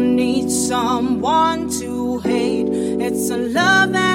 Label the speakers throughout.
Speaker 1: Whenever you want me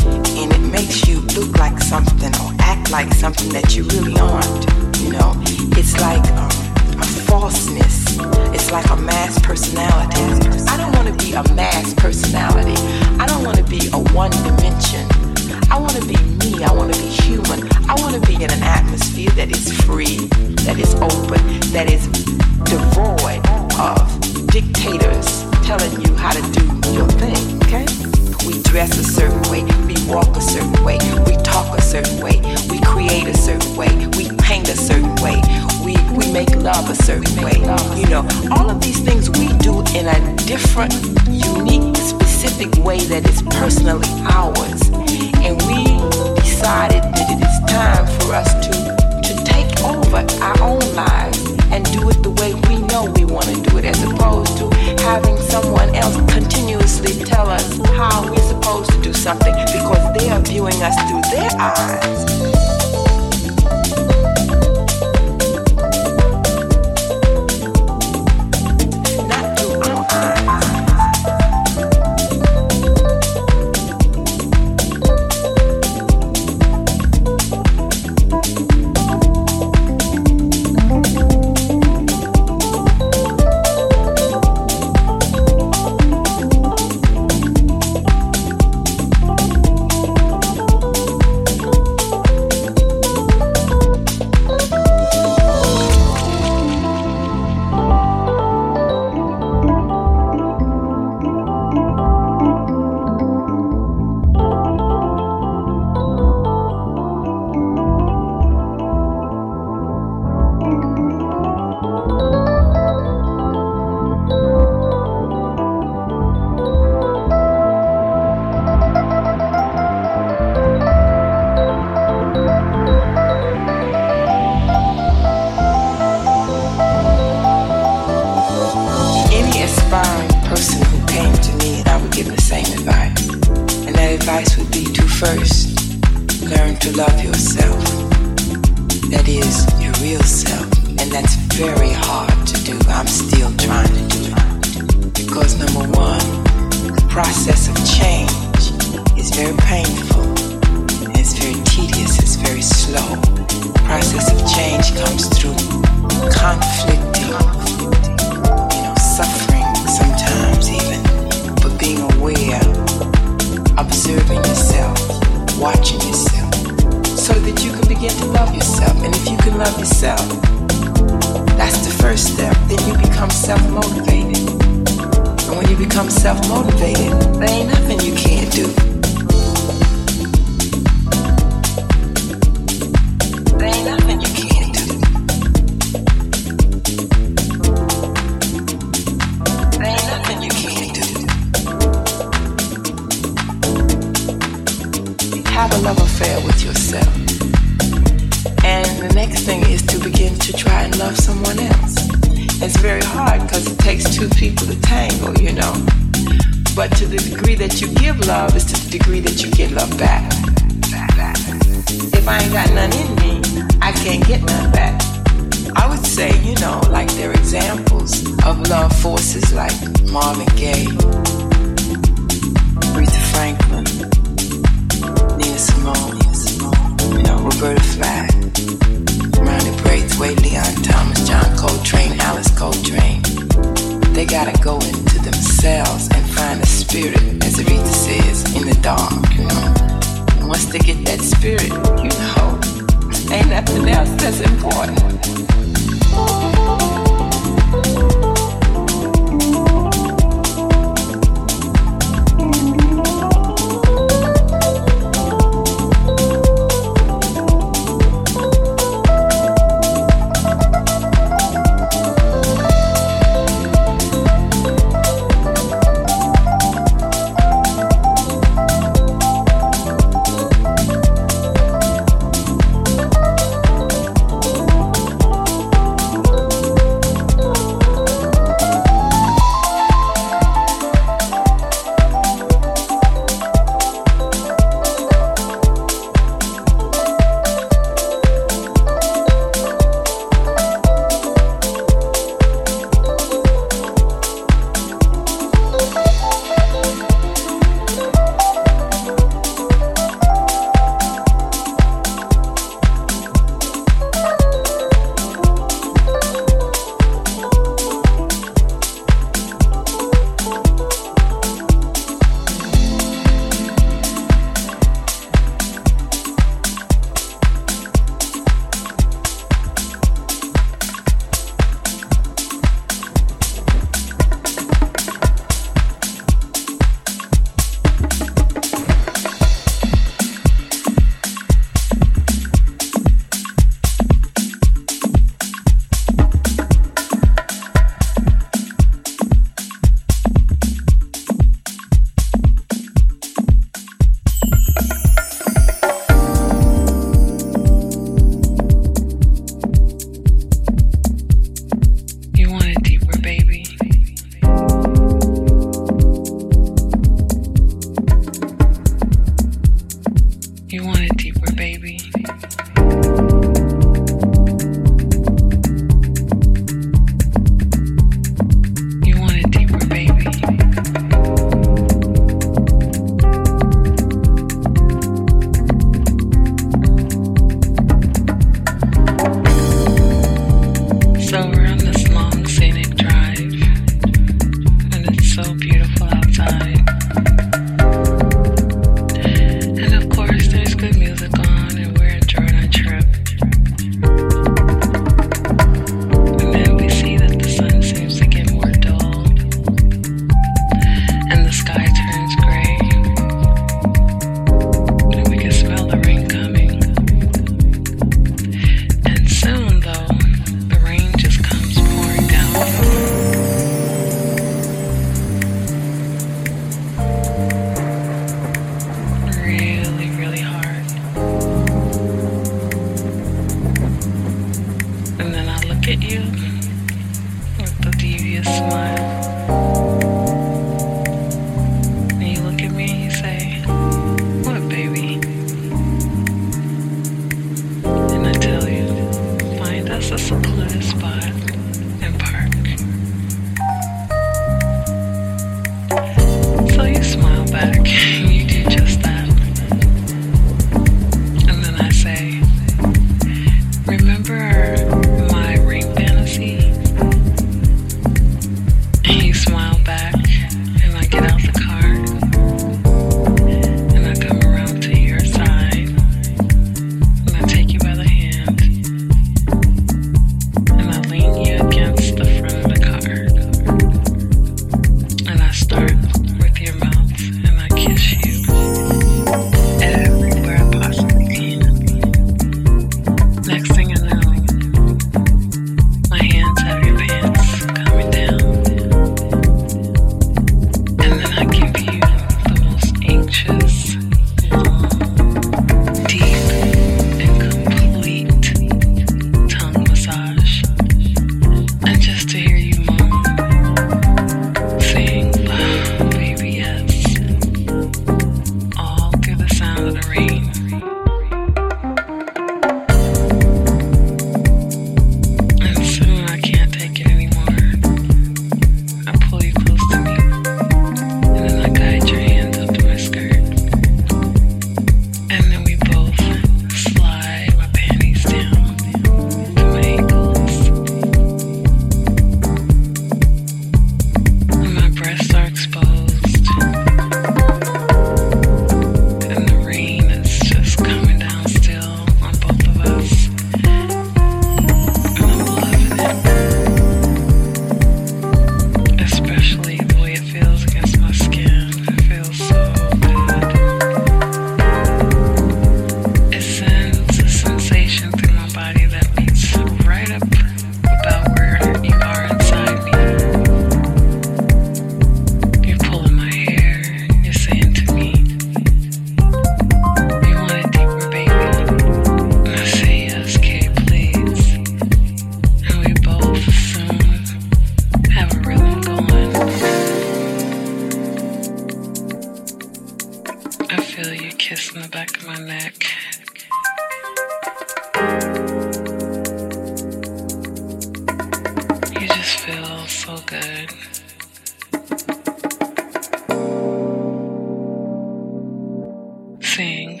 Speaker 1: Having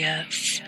Speaker 1: left to